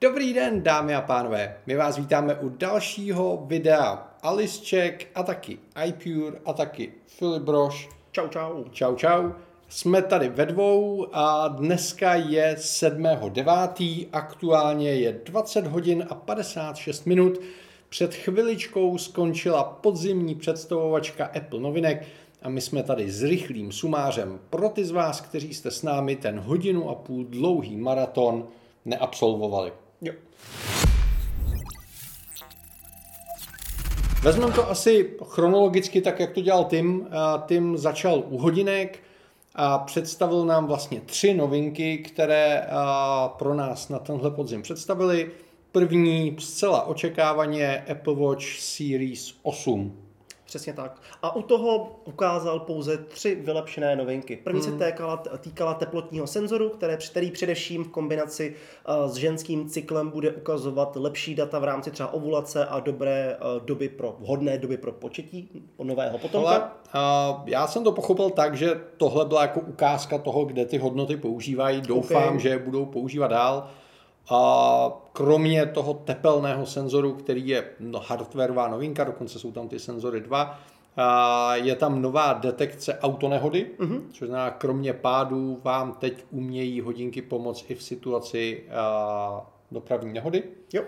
Dobrý den, dámy a pánové. My vás vítáme u dalšího videa Alice Check a taky iPure a taky Filip Broš. Čau, čau. Čau, čau. Jsme tady ve dvou a dneska je 7.9. Aktuálně je 20 hodin a 56 minut. Před chviličkou skončila podzimní představovačka Apple novinek a my jsme tady s rychlým sumářem pro ty z vás, kteří jste s námi ten hodinu a půl dlouhý maraton neabsolvovali. Jo. Vezmeme to asi chronologicky tak, jak to dělal Tim. Tim začal u hodinek a představil nám vlastně tři novinky, které pro nás na tenhle podzim představili. První zcela očekávaně Apple Watch Series 8. Přesně tak. A u toho ukázal pouze tři vylepšené novinky. První hmm. se týkala, týkala teplotního senzoru, které, který především v kombinaci uh, s ženským cyklem bude ukazovat lepší data v rámci třeba ovulace a dobré uh, doby pro vhodné doby pro početí nového potomka. Ale, uh, já jsem to pochopil tak, že tohle byla jako ukázka toho, kde ty hodnoty používají. Doufám, okay. že budou používat dál. A kromě toho tepelného senzoru, který je no, hardwareová novinka, dokonce jsou tam ty senzory dva, a je tam nová detekce autonehody, mm-hmm. což znamená, kromě pádů vám teď umějí hodinky pomoct i v situaci a, dopravní nehody. Jo.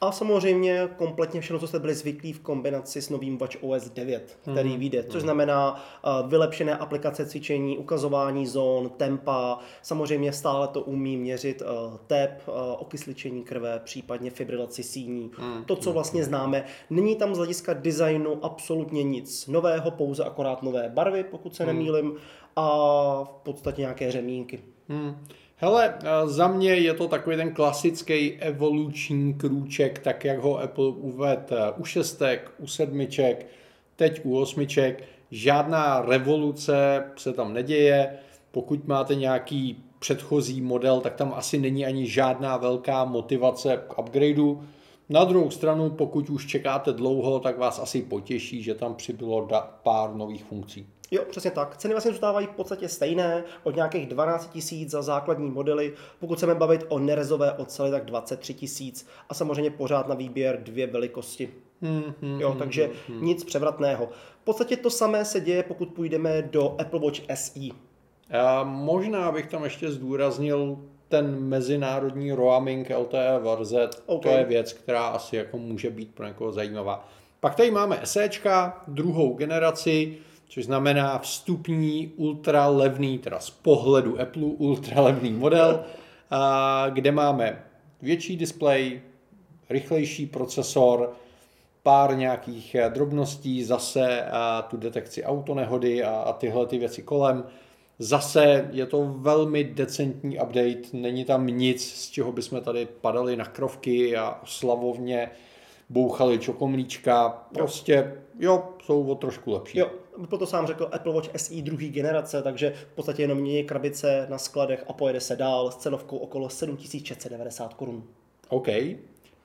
A samozřejmě kompletně všechno, co jste byli zvyklí v kombinaci s novým Watch OS 9, který mm. vyjde, což znamená uh, vylepšené aplikace cvičení, ukazování zón, tempa, samozřejmě stále to umí měřit uh, tep, uh, okysličení krve, případně fibrilaci síní. Mm. To, co vlastně známe. Není tam z hlediska designu absolutně nic nového, pouze akorát nové barvy, pokud se mm. nemýlim, a v podstatě nějaké řemínky. Mm. Hele, eh, za mě je to takový ten klasický evoluční krůček, tak jak ho Apple uvedl eh, u šestek, u sedmiček, teď u osmiček. Žádná revoluce se tam neděje. Pokud máte nějaký předchozí model, tak tam asi není ani žádná velká motivace k upgradeu. Na druhou stranu, pokud už čekáte dlouho, tak vás asi potěší, že tam přibylo pár nových funkcí. Jo, přesně tak. Ceny vlastně zůstávají v podstatě stejné, od nějakých 12 tisíc za základní modely. Pokud chceme bavit o nerezové oceli, tak 23 tisíc a samozřejmě pořád na výběr dvě velikosti. Hmm, hmm, jo, takže hmm, nic převratného. V podstatě to samé se děje, pokud půjdeme do Apple Watch SE. Já možná bych tam ještě zdůraznil ten mezinárodní roaming LTE verze. Okay. To je věc, která asi jako může být pro někoho zajímavá. Pak tady máme SEčka, druhou generaci, což znamená vstupní ultra levný, teda z pohledu Apple ultra levný model, a kde máme větší displej, rychlejší procesor, pár nějakých eh, drobností, zase a tu detekci autonehody a, a tyhle ty věci kolem. Zase je to velmi decentní update, není tam nic, z čeho bychom tady padali na krovky a slavovně bouchali čokomlíčka. Prostě jo, jsou o trošku lepší. Jo, proto sám řekl Apple Watch SE druhé generace, takže v podstatě jenom mění krabice na skladech a pojede se dál s cenovkou okolo 7690 korun. OK.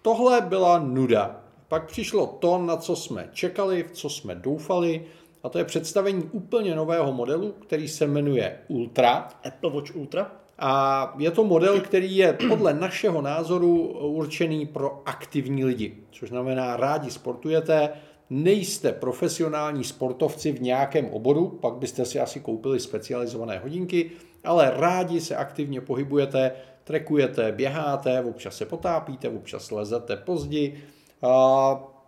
Tohle byla nuda. Pak přišlo to, na co jsme čekali, v co jsme doufali, a to je představení úplně nového modelu, který se jmenuje Ultra. Apple Watch Ultra. A je to model, který je podle našeho názoru určený pro aktivní lidi, což znamená rádi sportujete, nejste profesionální sportovci v nějakém oboru, pak byste si asi koupili specializované hodinky, ale rádi se aktivně pohybujete, trekujete, běháte, občas se potápíte, občas lezete pozdi,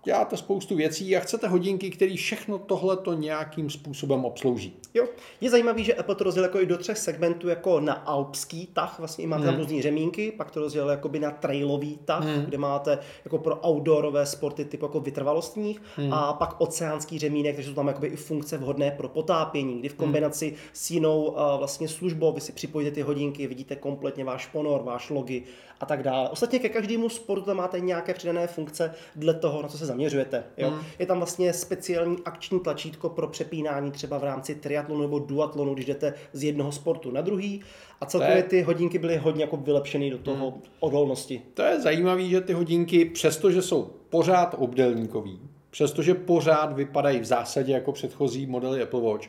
děláte spoustu věcí a chcete hodinky, které všechno tohle to nějakým způsobem obslouží. Jo, je zajímavý, že Apple to rozdělil jako i do třech segmentů, jako na alpský tah, vlastně máte hmm. tam různý řemínky, pak to rozdělil jakoby na trailový tah, hmm. kde máte jako pro outdoorové sporty typu jako vytrvalostních hmm. a pak oceánský řemínek, takže jsou tam jakoby i funkce vhodné pro potápění, kdy v kombinaci hmm. s jinou uh, vlastně službou vy si připojíte ty hodinky, vidíte kompletně váš ponor, váš logy a tak dále. Ostatně ke každému sportu tam máte nějaké přidané funkce dle toho, na co se zaměřujete. Jo? Hmm. Je tam vlastně speciální akční tlačítko pro přepínání třeba v rámci triatlonu nebo duatlonu, když jdete z jednoho sportu na druhý. A celkově ty hodinky byly hodně jako vylepšené do toho hmm. odolnosti. To je zajímavé, že ty hodinky, přestože jsou pořád obdelníkový, přestože pořád vypadají v zásadě jako předchozí modely Apple Watch,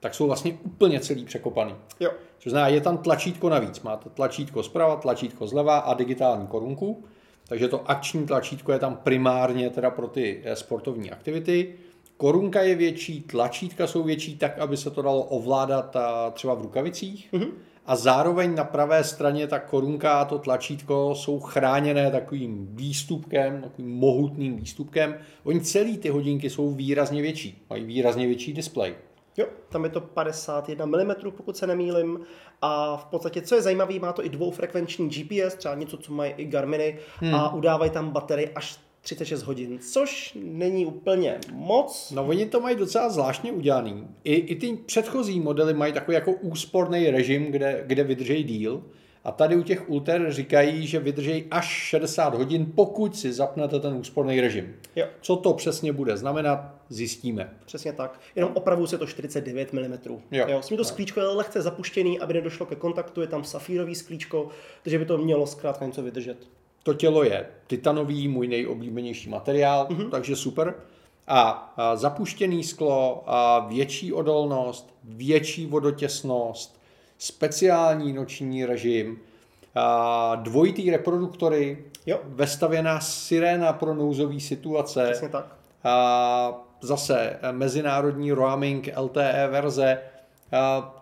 tak jsou vlastně úplně celý překopaný. Jo. Což znamená, je tam tlačítko navíc. Máte tlačítko zprava, tlačítko zleva a digitální korunku. Takže to akční tlačítko je tam primárně teda pro ty eh, sportovní aktivity. Korunka je větší, tlačítka jsou větší, tak aby se to dalo ovládat třeba v rukavicích. Mm-hmm. A zároveň na pravé straně ta korunka a to tlačítko jsou chráněné takovým výstupkem, takovým mohutným výstupkem. Oni celý ty hodinky jsou výrazně větší, mají výrazně větší displej. Jo, tam je to 51 mm, pokud se nemýlim. A v podstatě, co je zajímavé, má to i dvoufrekvenční GPS, třeba něco, co mají i Garminy, hmm. a udávají tam baterii až 36 hodin, což není úplně moc. No oni to mají docela zvláštně udělaný. I, i ty předchozí modely mají takový jako úsporný režim, kde, kde vydrží díl. A tady u těch Ulter říkají, že vydrží až 60 hodin, pokud si zapnete ten úsporný režim. Jo. Co to přesně bude znamenat, zjistíme. Přesně tak. Jenom opravdu se to 49 mm. Jo. Jo. S to sklíčko je lehce zapuštěný, aby nedošlo ke kontaktu, je tam safírový sklíčko, takže by to mělo zkrátka něco vydržet. To tělo je titanový, můj nejoblíbenější materiál, mm-hmm. takže super. A, a zapuštěný sklo, a větší odolnost, větší vodotěsnost, speciální noční režim, a dvojitý reproduktory, jo. vestavěná siréna pro nouzové situace. Přesně tak. A zase mezinárodní roaming LTE verze,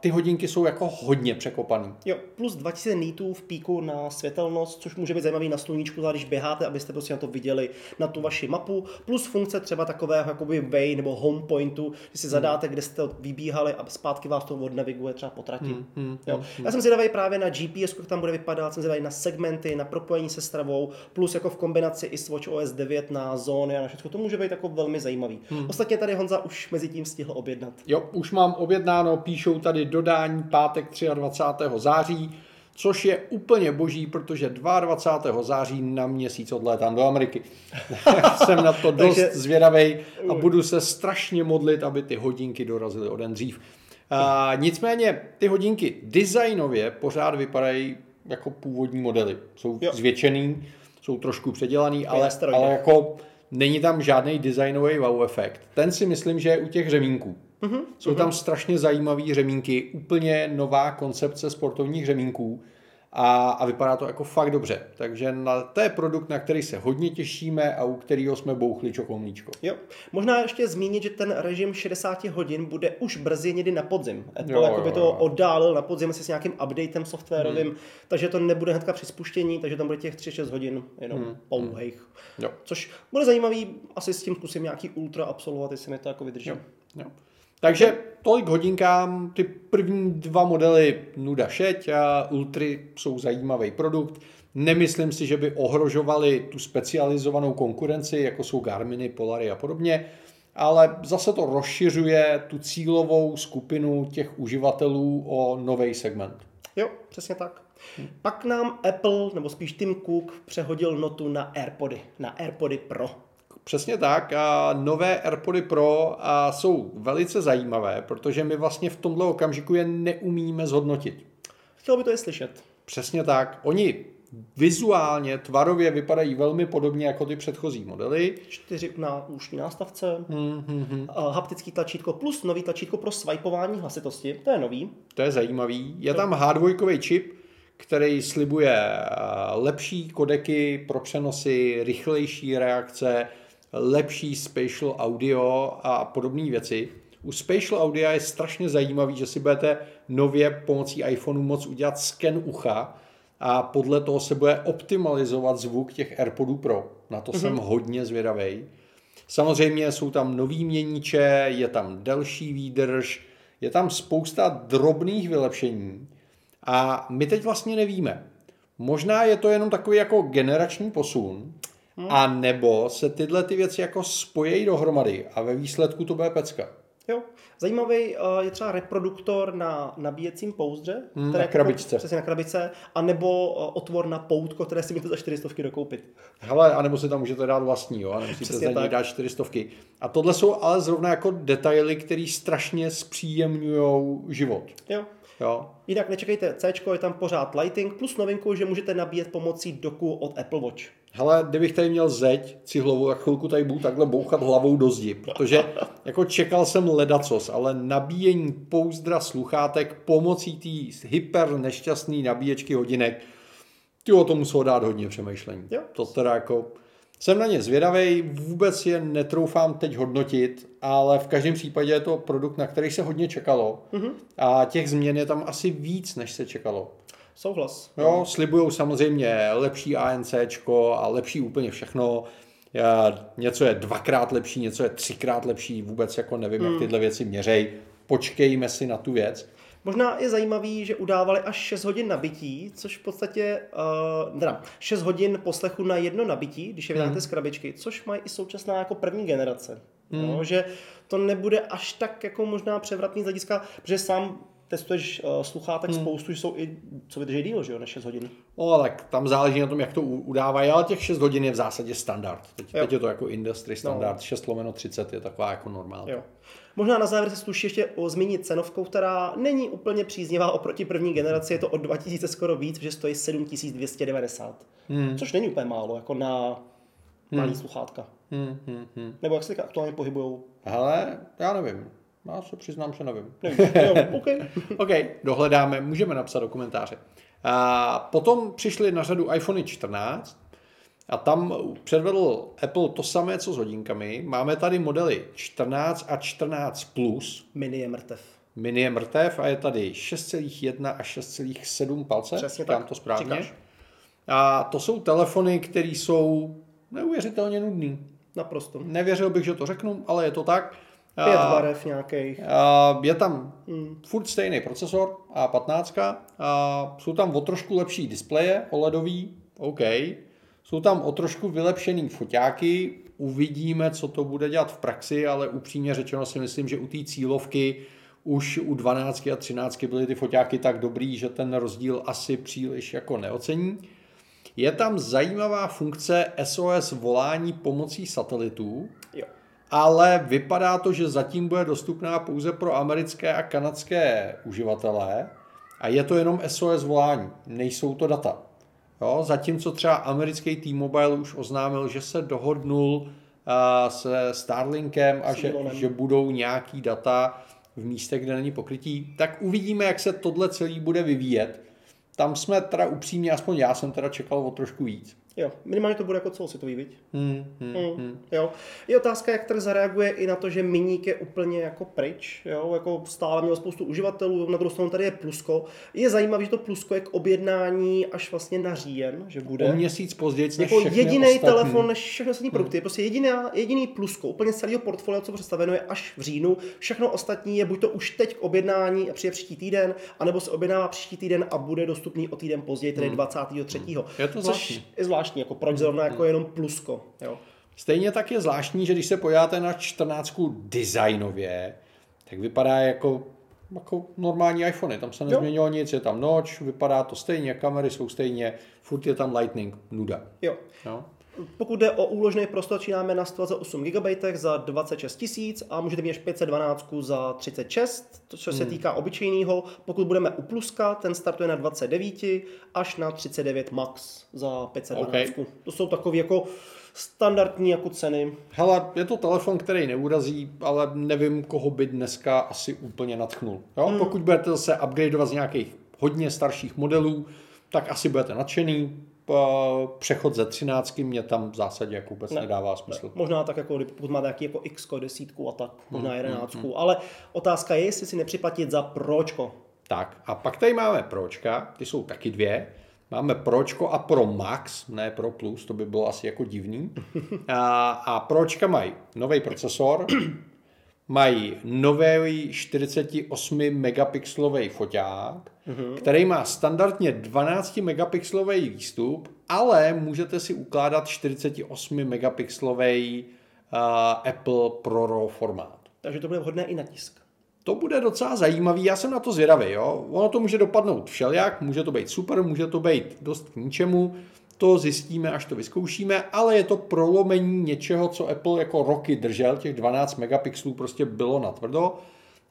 ty hodinky jsou jako hodně překopaný. Jo, plus 2000 nitů v píku na světelnost, což může být zajímavý na sluníčku, když běháte, abyste prostě na to viděli na tu vaši mapu, plus funkce třeba takového jakoby way nebo home pointu, že si hmm. zadáte, kde jste vybíhali a zpátky vás to odnaviguje třeba po trati. Hmm, hmm, jo. Hmm. Já jsem zvědavý právě na GPS, jak tam bude vypadat, jsem zvědavý na segmenty, na propojení se stravou, plus jako v kombinaci i s Watch OS 9 na zóny a na všechno. To může být jako velmi zajímavý. Hmm. Ostatně tady Honza už mezi tím stihl objednat. Jo, už mám objednáno, píš píšou tady dodání pátek 23. září, což je úplně boží, protože 22. září na měsíc odlétám do Ameriky. Jsem na to dost Takže... zvědavý a budu se strašně modlit, aby ty hodinky dorazily o den dřív. A, nicméně ty hodinky designově pořád vypadají jako původní modely. Jsou jo. zvětšený, jsou trošku předělaný, ale, ale jako není tam žádný designový wow efekt. Ten si myslím, že je u těch řemínků. Mm-hmm. Jsou tam strašně zajímavé řemínky, úplně nová koncepce sportovních řemínků a, a vypadá to jako fakt dobře. Takže na, to je produkt, na který se hodně těšíme a u kterého jsme bouchli čokomlíčko. Jo. Možná ještě zmínit, že ten režim 60 hodin bude už brzy někdy na podzim. Apple jo, jako by to oddálil na podzim se s nějakým updatem softwarovým, hmm. takže to nebude hnedka při spuštění, takže tam bude těch 3-6 hodin jenom hmm. pouhejch. Jo. Což bude zajímavý, asi s tím zkusím nějaký ultra absolvovat, jestli mi to jako vydrží. Jo. Jo. Takže tolik hodinkám, ty první dva modely Nuda šeť a Ultry jsou zajímavý produkt. Nemyslím si, že by ohrožovali tu specializovanou konkurenci, jako jsou Garminy, Polary a podobně, ale zase to rozšiřuje tu cílovou skupinu těch uživatelů o nový segment. Jo, přesně tak. Hmm. Pak nám Apple, nebo spíš Tim Cook, přehodil notu na AirPody, na AirPody Pro. Přesně tak. A nové AirPody Pro a jsou velice zajímavé, protože my vlastně v tomhle okamžiku je neumíme zhodnotit. Chtělo by to je slyšet. Přesně tak. Oni vizuálně, tvarově vypadají velmi podobně jako ty předchozí modely. Čtyři na úšní nástavce, mm-hmm. haptický tlačítko plus nový tlačítko pro swipování hlasitosti. To je nový. To je zajímavý. Je tam H2 čip, který slibuje lepší kodeky pro přenosy, rychlejší reakce, lepší spatial audio a podobné věci. U spatial audio je strašně zajímavý, že si budete nově pomocí iPhoneu moc udělat sken ucha a podle toho se bude optimalizovat zvuk těch AirPodů Pro. Na to mm-hmm. jsem hodně zvědavý. Samozřejmě jsou tam nový měníče, je tam delší výdrž, je tam spousta drobných vylepšení a my teď vlastně nevíme. Možná je to jenom takový jako generační posun, Hmm. A nebo se tyhle ty věci jako spojejí dohromady a ve výsledku to bude pecka. Jo. Zajímavý uh, je třeba reproduktor na nabíjecím pouzdře. Hmm, na krabičce. Přesně na krabice. A nebo uh, otvor na poutko, které si můžete za 400 dokoupit. Hele, a nebo si tam můžete dát vlastní, jo? A nemusíte za něj dát 400. A tohle jsou ale zrovna jako detaily, které strašně zpříjemňují život. Jo. Jo. Jinak nečekejte, C je tam pořád Lighting, plus novinku, že můžete nabíjet pomocí doku od Apple Watch. Hele, kdybych tady měl zeď cihlovou, tak chvilku tady budu takhle bouchat hlavou do zdi, protože jako čekal jsem ledacos, ale nabíjení pouzdra sluchátek pomocí té hyper nešťastné nabíječky hodinek, ty o tom muselo dát hodně přemýšlení. Jo. To teda jako, jsem na ně zvědavý, vůbec je netroufám teď hodnotit, ale v každém případě je to produkt, na který se hodně čekalo mm-hmm. a těch změn je tam asi víc, než se čekalo. Souhlas. Jo, slibují samozřejmě lepší ANC a lepší úplně všechno. Něco je dvakrát lepší, něco je třikrát lepší, vůbec jako nevím, hmm. jak tyhle věci měřej. Počkejme si na tu věc. Možná je zajímavý, že udávali až 6 hodin nabití, což v podstatě, uh, teda 6 hodin poslechu na jedno nabití, když je vydáte hmm. z krabičky, což mají i současná jako první generace. Hmm. Jo, že to nebude až tak jako možná převratný z hlediska, protože sám testuješ uh, sluchátek hmm. spoustu, jsou i, co vydrží díl, že jo, než 6 hodin. No, tak tam záleží na tom, jak to udávají, ale těch 6 hodin je v zásadě standard. Teď, teď je to jako industry standard, no. 6 lomeno 30 je taková jako normální. Možná na závěr se sluší ještě o zmínit cenovkou, která není úplně příznivá oproti první generaci, je to o 2000 skoro víc, že stojí 7290. Hmm. Což není úplně málo, jako na malý hmm. sluchátka. Hmm, hmm, hmm. Nebo jak se aktuálně pohybují? Ale já nevím. Já se přiznám, že nevím. nevím. jo, okay. OK, dohledáme, můžeme napsat do komentáře. A potom přišly na řadu iPhone 14 a tam předvedl Apple to samé, co s hodinkami. Máme tady modely 14 a 14 Plus. Mini je mrtev. Mini je mrtev a je tady 6,1 a 6,7 palce. Přesně tak. to správně. Říkáš? A to jsou telefony, které jsou neuvěřitelně nudný. Naprosto. Nevěřil bych, že to řeknu, ale je to tak. Pět barev nějakých. Je tam hmm. furt stejný procesor A15. A jsou tam o trošku lepší displeje OLEDový, OK. Jsou tam o trošku vylepšený foťáky, uvidíme, co to bude dělat v praxi, ale upřímně řečeno si myslím, že u té cílovky už u 12 a 13 byly ty foťáky tak dobrý, že ten rozdíl asi příliš jako neocení. Je tam zajímavá funkce SOS volání pomocí satelitů, jo. Ale vypadá to, že zatím bude dostupná pouze pro americké a kanadské uživatele a je to jenom SOS volání, nejsou to data. Jo, zatímco třeba americký T-Mobile už oznámil, že se dohodnul uh, se Starlinkem a že, že budou nějaký data v místech, kde není pokrytí, tak uvidíme, jak se tohle celý bude vyvíjet. Tam jsme teda upřímně, aspoň já jsem teda čekal o trošku víc. Jo, minimálně to bude jako celosvětový, viď? Hmm, hmm, hmm. Hmm. Jo. Je otázka, jak trh zareaguje i na to, že miník je úplně jako pryč, jo, jako stále měl spoustu uživatelů, na druhou stranu tady je plusko. Je zajímavé, že to plusko je k objednání až vlastně na říjen, že bude. O měsíc později než Jako jediný telefon než všechny ostatní hmm. produkty. Je prostě jediná, jediný plusko, úplně z celého portfolia, co představeno je až v říjnu. Všechno ostatní je buď to už teď k objednání a přijde příští týden, anebo se objednává příští týden a bude dostupný o týden později, tedy hmm. 23. Hmm. Je to zvláštní. je zvláštní zvláštní, jako proč zrovna jako jenom plusko. Jo. Stejně tak je zvláštní, že když se podíváte na 14 designově, tak vypadá jako, jako normální iPhony. Tam se nezměnilo jo. nic, je tam noč, vypadá to stejně, kamery jsou stejně, furt je tam Lightning, nuda. Jo. jo. Pokud jde o úložný prostor, začínáme na 128 GB za 26 tisíc a můžete mít až 512 za 36, to co se hmm. týká obyčejného. Pokud budeme u pluska, ten startuje na 29 až na 39 max za 512. Okay. To jsou takové jako standardní jako ceny. Hele, je to telefon, který neurazí, ale nevím, koho by dneska asi úplně natchnul. Jo? Hmm. Pokud budete zase upgradeovat z nějakých hodně starších modelů, tak asi budete nadšený přechod ze 13 mě tam v zásadě jako vůbec ne, nedává smysl. Ne. Možná tak jako, pokud máte nějaký jako X desítku a tak, možná hmm, 11, hmm, hmm. ale otázka je, jestli si nepřiplatit za Pročko. Tak a pak tady máme Pročka, ty jsou taky dvě. Máme Pročko a Pro Max, ne Pro Plus, to by bylo asi jako divný. A, a Pročka mají nový procesor, mají nový 48 megapixelový foťák, mm-hmm. který má standardně 12 megapixelový výstup, ale můžete si ukládat 48 megapixelový uh, Apple Pro RAW formát. Takže to bude vhodné i na tisk. To bude docela zajímavý, já jsem na to zvědavý. Jo? Ono to může dopadnout všelijak, může to být super, může to být dost k ničemu, to zjistíme, až to vyzkoušíme, ale je to prolomení něčeho, co Apple jako roky držel, těch 12 megapixelů prostě bylo natvrdo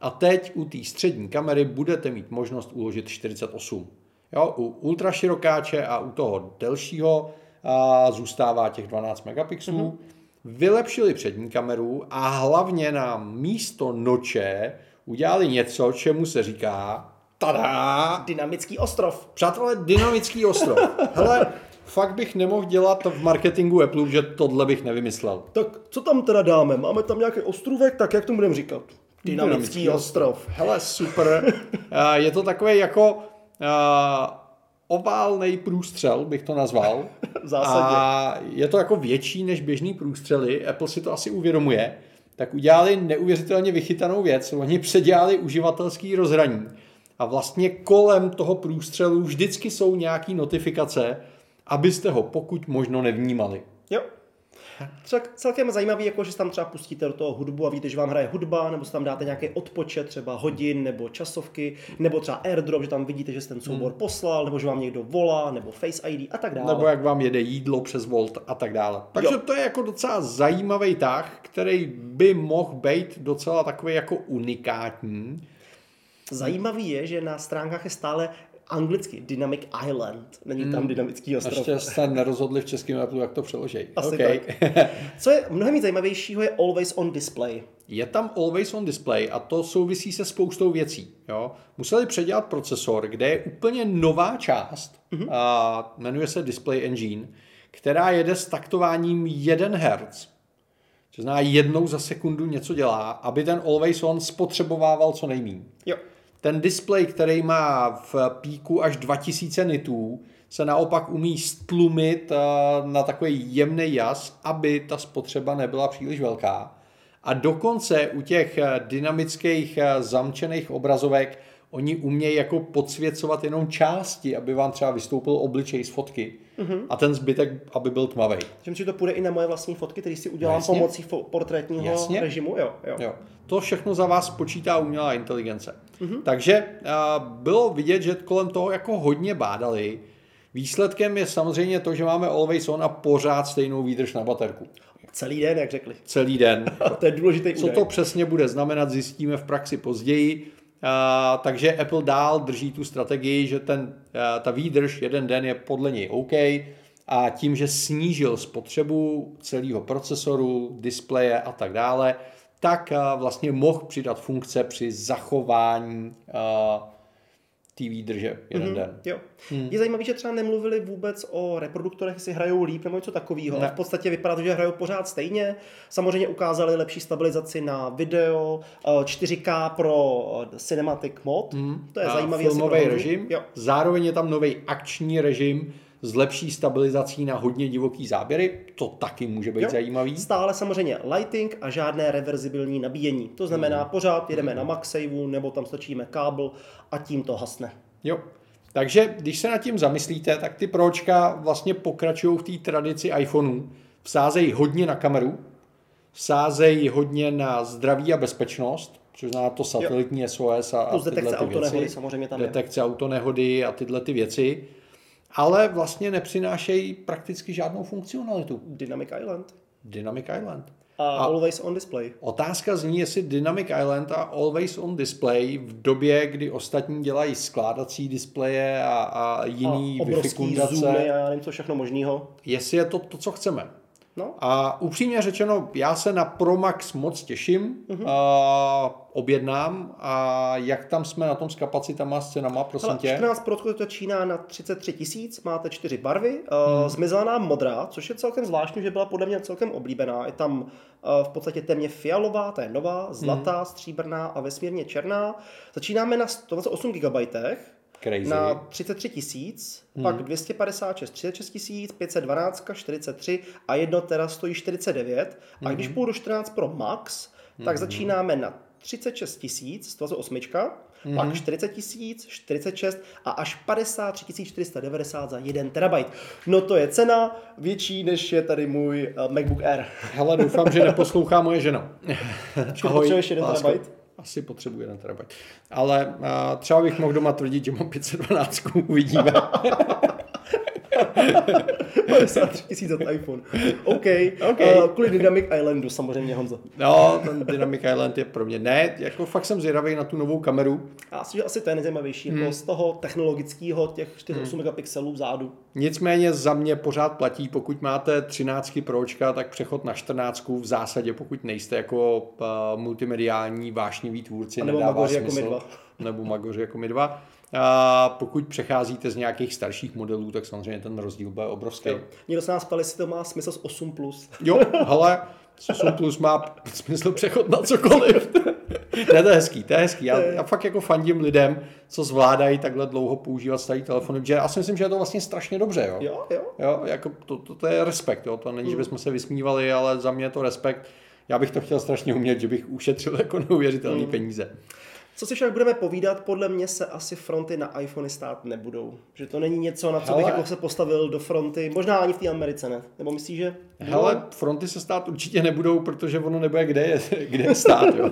a teď u té střední kamery budete mít možnost uložit 48. Jo, u ultraširokáče a u toho delšího a zůstává těch 12 megapixelů. Mm-hmm. Vylepšili přední kameru a hlavně na místo noče udělali něco, čemu se říká tada! Dynamický ostrov. Přátelé, dynamický ostrov. Hele, fakt bych nemohl dělat v marketingu Apple, že tohle bych nevymyslel. Tak co tam teda dáme? Máme tam nějaký ostrůvek, tak jak to budeme říkat? Dynamický, ostrov. Hele, super. Je to takové jako oválný průstřel, bych to nazval. v zásadě. A je to jako větší než běžný průstřely. Apple si to asi uvědomuje. Tak udělali neuvěřitelně vychytanou věc. Oni předělali uživatelský rozhraní. A vlastně kolem toho průstřelu vždycky jsou nějaké notifikace, abyste ho pokud možno nevnímali. Jo, Třeba celkem zajímavý, jako že tam třeba pustíte do toho hudbu a víte, že vám hraje hudba, nebo si tam dáte nějaký odpočet, třeba hodin nebo časovky, nebo třeba airdrop, že tam vidíte, že jste ten soubor hmm. poslal, nebo že vám někdo volá, nebo Face ID a tak dále. Nebo jak vám jede jídlo přes Volt a tak dále. Takže jo. to je jako docela zajímavý tah, který by mohl být docela takový jako unikátní. Zajímavý je, že na stránkách je stále anglicky Dynamic Island. Není tam hmm. dynamický ostrov. Ještě se nerozhodli v českém Apple, jak to přeloží. Asi okay. tak. Co je mnohem víc zajímavějšího, je Always on Display. Je tam Always on Display a to souvisí se spoustou věcí. Jo? Museli předělat procesor, kde je úplně nová část, mm-hmm. a jmenuje se Display Engine, která jede s taktováním 1 Hz. To znamená, jednou za sekundu něco dělá, aby ten Always On spotřebovával co nejméně. Jo. Ten displej, který má v píku až 2000 nitů, se naopak umí stlumit eh, na takový jemný jas, aby ta spotřeba nebyla příliš velká. A dokonce u těch eh, dynamických eh, zamčených obrazovek oni umějí jako podsvěcovat jenom části, aby vám třeba vystoupil obličej z fotky mm-hmm. a ten zbytek, aby byl tmavý. Že si to půjde i na moje vlastní fotky, které si udělám Jasně. pomocí fo- portrétního Jasně. režimu. Jo, jo. jo. To všechno za vás počítá umělá inteligence. Mm-hmm. Takže uh, bylo vidět, že kolem toho jako hodně bádali. Výsledkem je samozřejmě to, že máme always on a pořád stejnou výdrž na baterku. Celý den, jak řekli. Celý den. to je důležitý Co to přesně bude znamenat, zjistíme v praxi později. Uh, takže Apple dál drží tu strategii, že ten, uh, ta výdrž jeden den je podle něj OK a tím, že snížil spotřebu celého procesoru, displeje a tak dále, tak uh, vlastně mohl přidat funkce při zachování té výdrže jeden mm-hmm, den. Jo. Hmm. Je zajímavé, že třeba nemluvili vůbec o reproduktorech, jestli hrajou líp nebo něco takového. Ne. V podstatě vypadá to, že hrajou pořád stejně. Samozřejmě ukázali lepší stabilizaci na video, 4K eh, pro eh, cinematic mod. Hmm. To je A zajímavý. Filmový režim. Jo. Zároveň je tam nový akční režim, s lepší stabilizací na hodně divoký záběry, to taky může být jo. zajímavý. Stále samozřejmě lighting a žádné reverzibilní nabíjení. To znamená, mm. pořád jedeme mm. na MagSaveu nebo tam stačíme kábel a tím to hasne. Jo. Takže když se nad tím zamyslíte, tak ty pročka vlastně pokračují v té tradici iPhoneů. Vsázejí hodně na kameru, vsázejí hodně na zdraví a bezpečnost, což znamená to satelitní jo. SOS a, a tyhle detekce ty věci. samozřejmě tam detekce je. autonehody a tyhle ty věci ale vlastně nepřinášejí prakticky žádnou funkcionalitu. Dynamic Island. Dynamic Island. A, a Always on Display. Otázka zní, jestli Dynamic Island a Always on Display v době, kdy ostatní dělají skládací displeje a, a jiný a wi zoomy a já nevím, co všechno možného. Jestli je to to, co chceme. No. A upřímně řečeno, já se na Pro Max moc těším, uh-huh. a objednám a jak tam jsme na tom s kapacitama, s cenama, prosím Hele, tě? 14 Pro začíná na 33 tisíc, máte čtyři barvy, hmm. zmizela nám modrá, což je celkem zvláštní, že byla podle mě celkem oblíbená. Je tam v podstatě temně fialová, ta je nová, zlatá, hmm. stříbrná a vesmírně černá. Začínáme na 128 GB, Crazy. na 33 tisíc, hmm. pak 256, 36 tisíc, 512, 43 a jedno teda stojí 49. Hmm. A když půjdu do 14 Pro Max, tak hmm. začínáme na 36 tisíc, 128, mm-hmm. pak 40 tisíc, 46 a až 53 490 za 1 terabajt. No to je cena větší, než je tady můj uh, MacBook Air. Hele, doufám, že neposlouchá moje žena. Ahoj, potřebuješ 1 terabajt? Asi potřebuje 1 terabajt. Ale uh, třeba bych mohl doma tvrdit, že mám 512, uvidíme. 53 tisíc za iPhone. OK. okay. Uh, kvůli Dynamic Islandu samozřejmě, Honzo. No, ten Dynamic Island je pro mě ne, jako fakt jsem zvědavý na tu novou kameru. Já že asi to je nejzajímavější, jako hmm. jako z toho technologického, těch 48 hmm. megapixelů vzadu. Nicméně za mě pořád platí, pokud máte 13 Pročka, tak přechod na 14 v zásadě, pokud nejste jako uh, multimediální vášnivý tvůrci, a nebo nedává smysl. jako my dva. Nebo magoři jako my dva a pokud přecházíte z nějakých starších modelů, tak samozřejmě ten rozdíl bude obrovský. Jo. Někdo se nás ptali, jestli to má smysl s 8+. Plus. Jo, s 8 plus má smysl přechod na cokoliv. ne, to je hezký, to je hezký. Já, já fakt jako fandím lidem, co zvládají takhle dlouho používat starý telefony, že já si myslím, že je to vlastně strašně dobře. Jo, jo. jo. jo jako to, to, to, je respekt, jo. to není, mm. že bychom se vysmívali, ale za mě je to respekt. Já bych to chtěl strašně umět, že bych ušetřil jako neuvěřitelné mm. peníze. Co si však budeme povídat, podle mě se asi fronty na iPhony stát nebudou. Že to není něco, na co Hele. bych jako se postavil do fronty, možná ani v té Americe ne. Nebo myslíš, že? Hele, fronty se stát určitě nebudou, protože ono nebude kde je, kde je stát. Jo.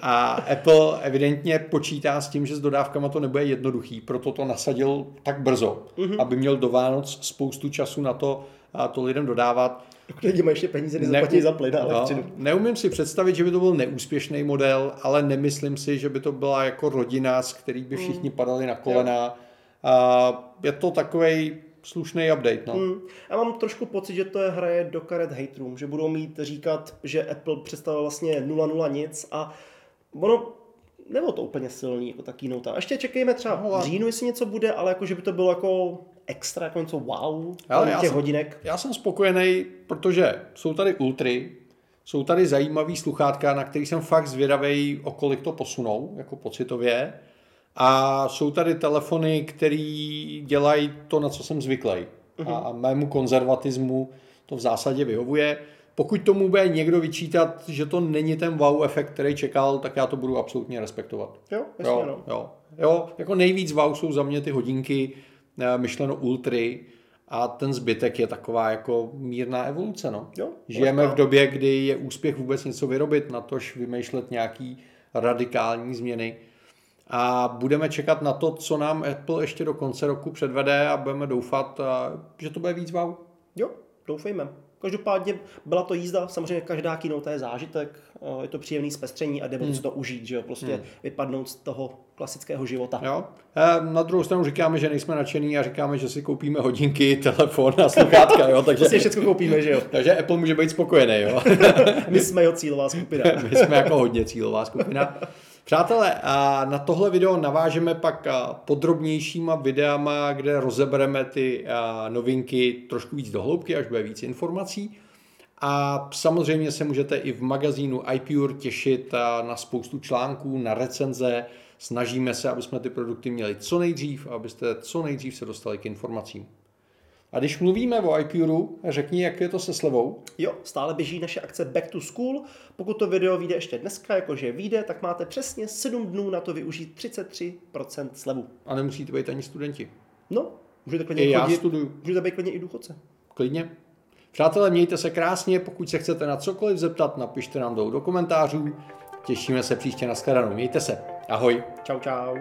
A Apple evidentně počítá s tím, že s dodávkama to nebude jednoduchý, proto to nasadil tak brzo, mm-hmm. aby měl do Vánoc spoustu času na to, a to lidem dodávat. Lidi mají ještě peníze, nezaplatí za plyn a no, elektřinu. No, neumím si představit, že by to byl neúspěšný model, ale nemyslím si, že by to byla jako rodina, z kterých by všichni mm. padali na kolena. A je to takový slušný update. No. Mm. Já mám trošku pocit, že to je hraje do karet haterům, že budou mít říkat, že Apple představil vlastně 0,0 nic a ono nebo to úplně silný, jako ta keynote. A ještě čekejme třeba v říjnu, jestli něco bude, ale jako, že by to bylo jako extra, jako něco wow, ale já těch jsem, hodinek. Já jsem spokojený, protože jsou tady ultry, jsou tady zajímavý sluchátka, na který jsem fakt zvědavý, o kolik to posunou, jako pocitově. A jsou tady telefony, které dělají to, na co jsem zvyklý. Uh-huh. A mému konzervatismu to v zásadě vyhovuje. Pokud tomu bude někdo vyčítat, že to není ten wow efekt, který čekal, tak já to budu absolutně respektovat. Jo, jasně, jo, no. jo. jo, jako nejvíc wow jsou za mě ty hodinky, myšleno ultry, a ten zbytek je taková jako mírná evoluce. No. Jo, Žijeme v době, kdy je úspěch vůbec něco vyrobit, na tož vymýšlet nějaký radikální změny. A budeme čekat na to, co nám Apple ještě do konce roku předvede a budeme doufat, že to bude víc wow. Jo, doufejme. Každopádně byla to jízda, samozřejmě každá keynote je zážitek, eh, je to příjemný zpestření a jde hmm. to užít, že jo, prostě hmm. vypadnout z toho klasického života. Jo. Eh, na druhou stranu říkáme, že nejsme nadšený a říkáme, že si koupíme hodinky, telefon a sluchátka, jo, takže si všechno koupíme, že jo. takže Apple může být spokojený, jo. My jsme jo cílová skupina. My jsme jako hodně cílová skupina. Přátelé, a na tohle video navážeme pak podrobnějšíma videama, kde rozebereme ty novinky trošku víc do hloubky, až bude víc informací. A samozřejmě se můžete i v magazínu iPure těšit na spoustu článků, na recenze. Snažíme se, aby jsme ty produkty měli co nejdřív, abyste co nejdřív se dostali k informacím. A když mluvíme o iPuru, řekni, jak je to se slevou. Jo, stále běží naše akce Back to School. Pokud to video vyjde ještě dneska, jakože vyjde, tak máte přesně 7 dnů na to využít 33% slevu. A nemusíte být ani studenti. No, můžete klidně I chodit, já studuju. Můžete být klidně i důchodce. Klidně. Přátelé, mějte se krásně, pokud se chcete na cokoliv zeptat, napište nám dolů do komentářů. Těšíme se příště na shledanou. Mějte se. Ahoj. Čau, čau.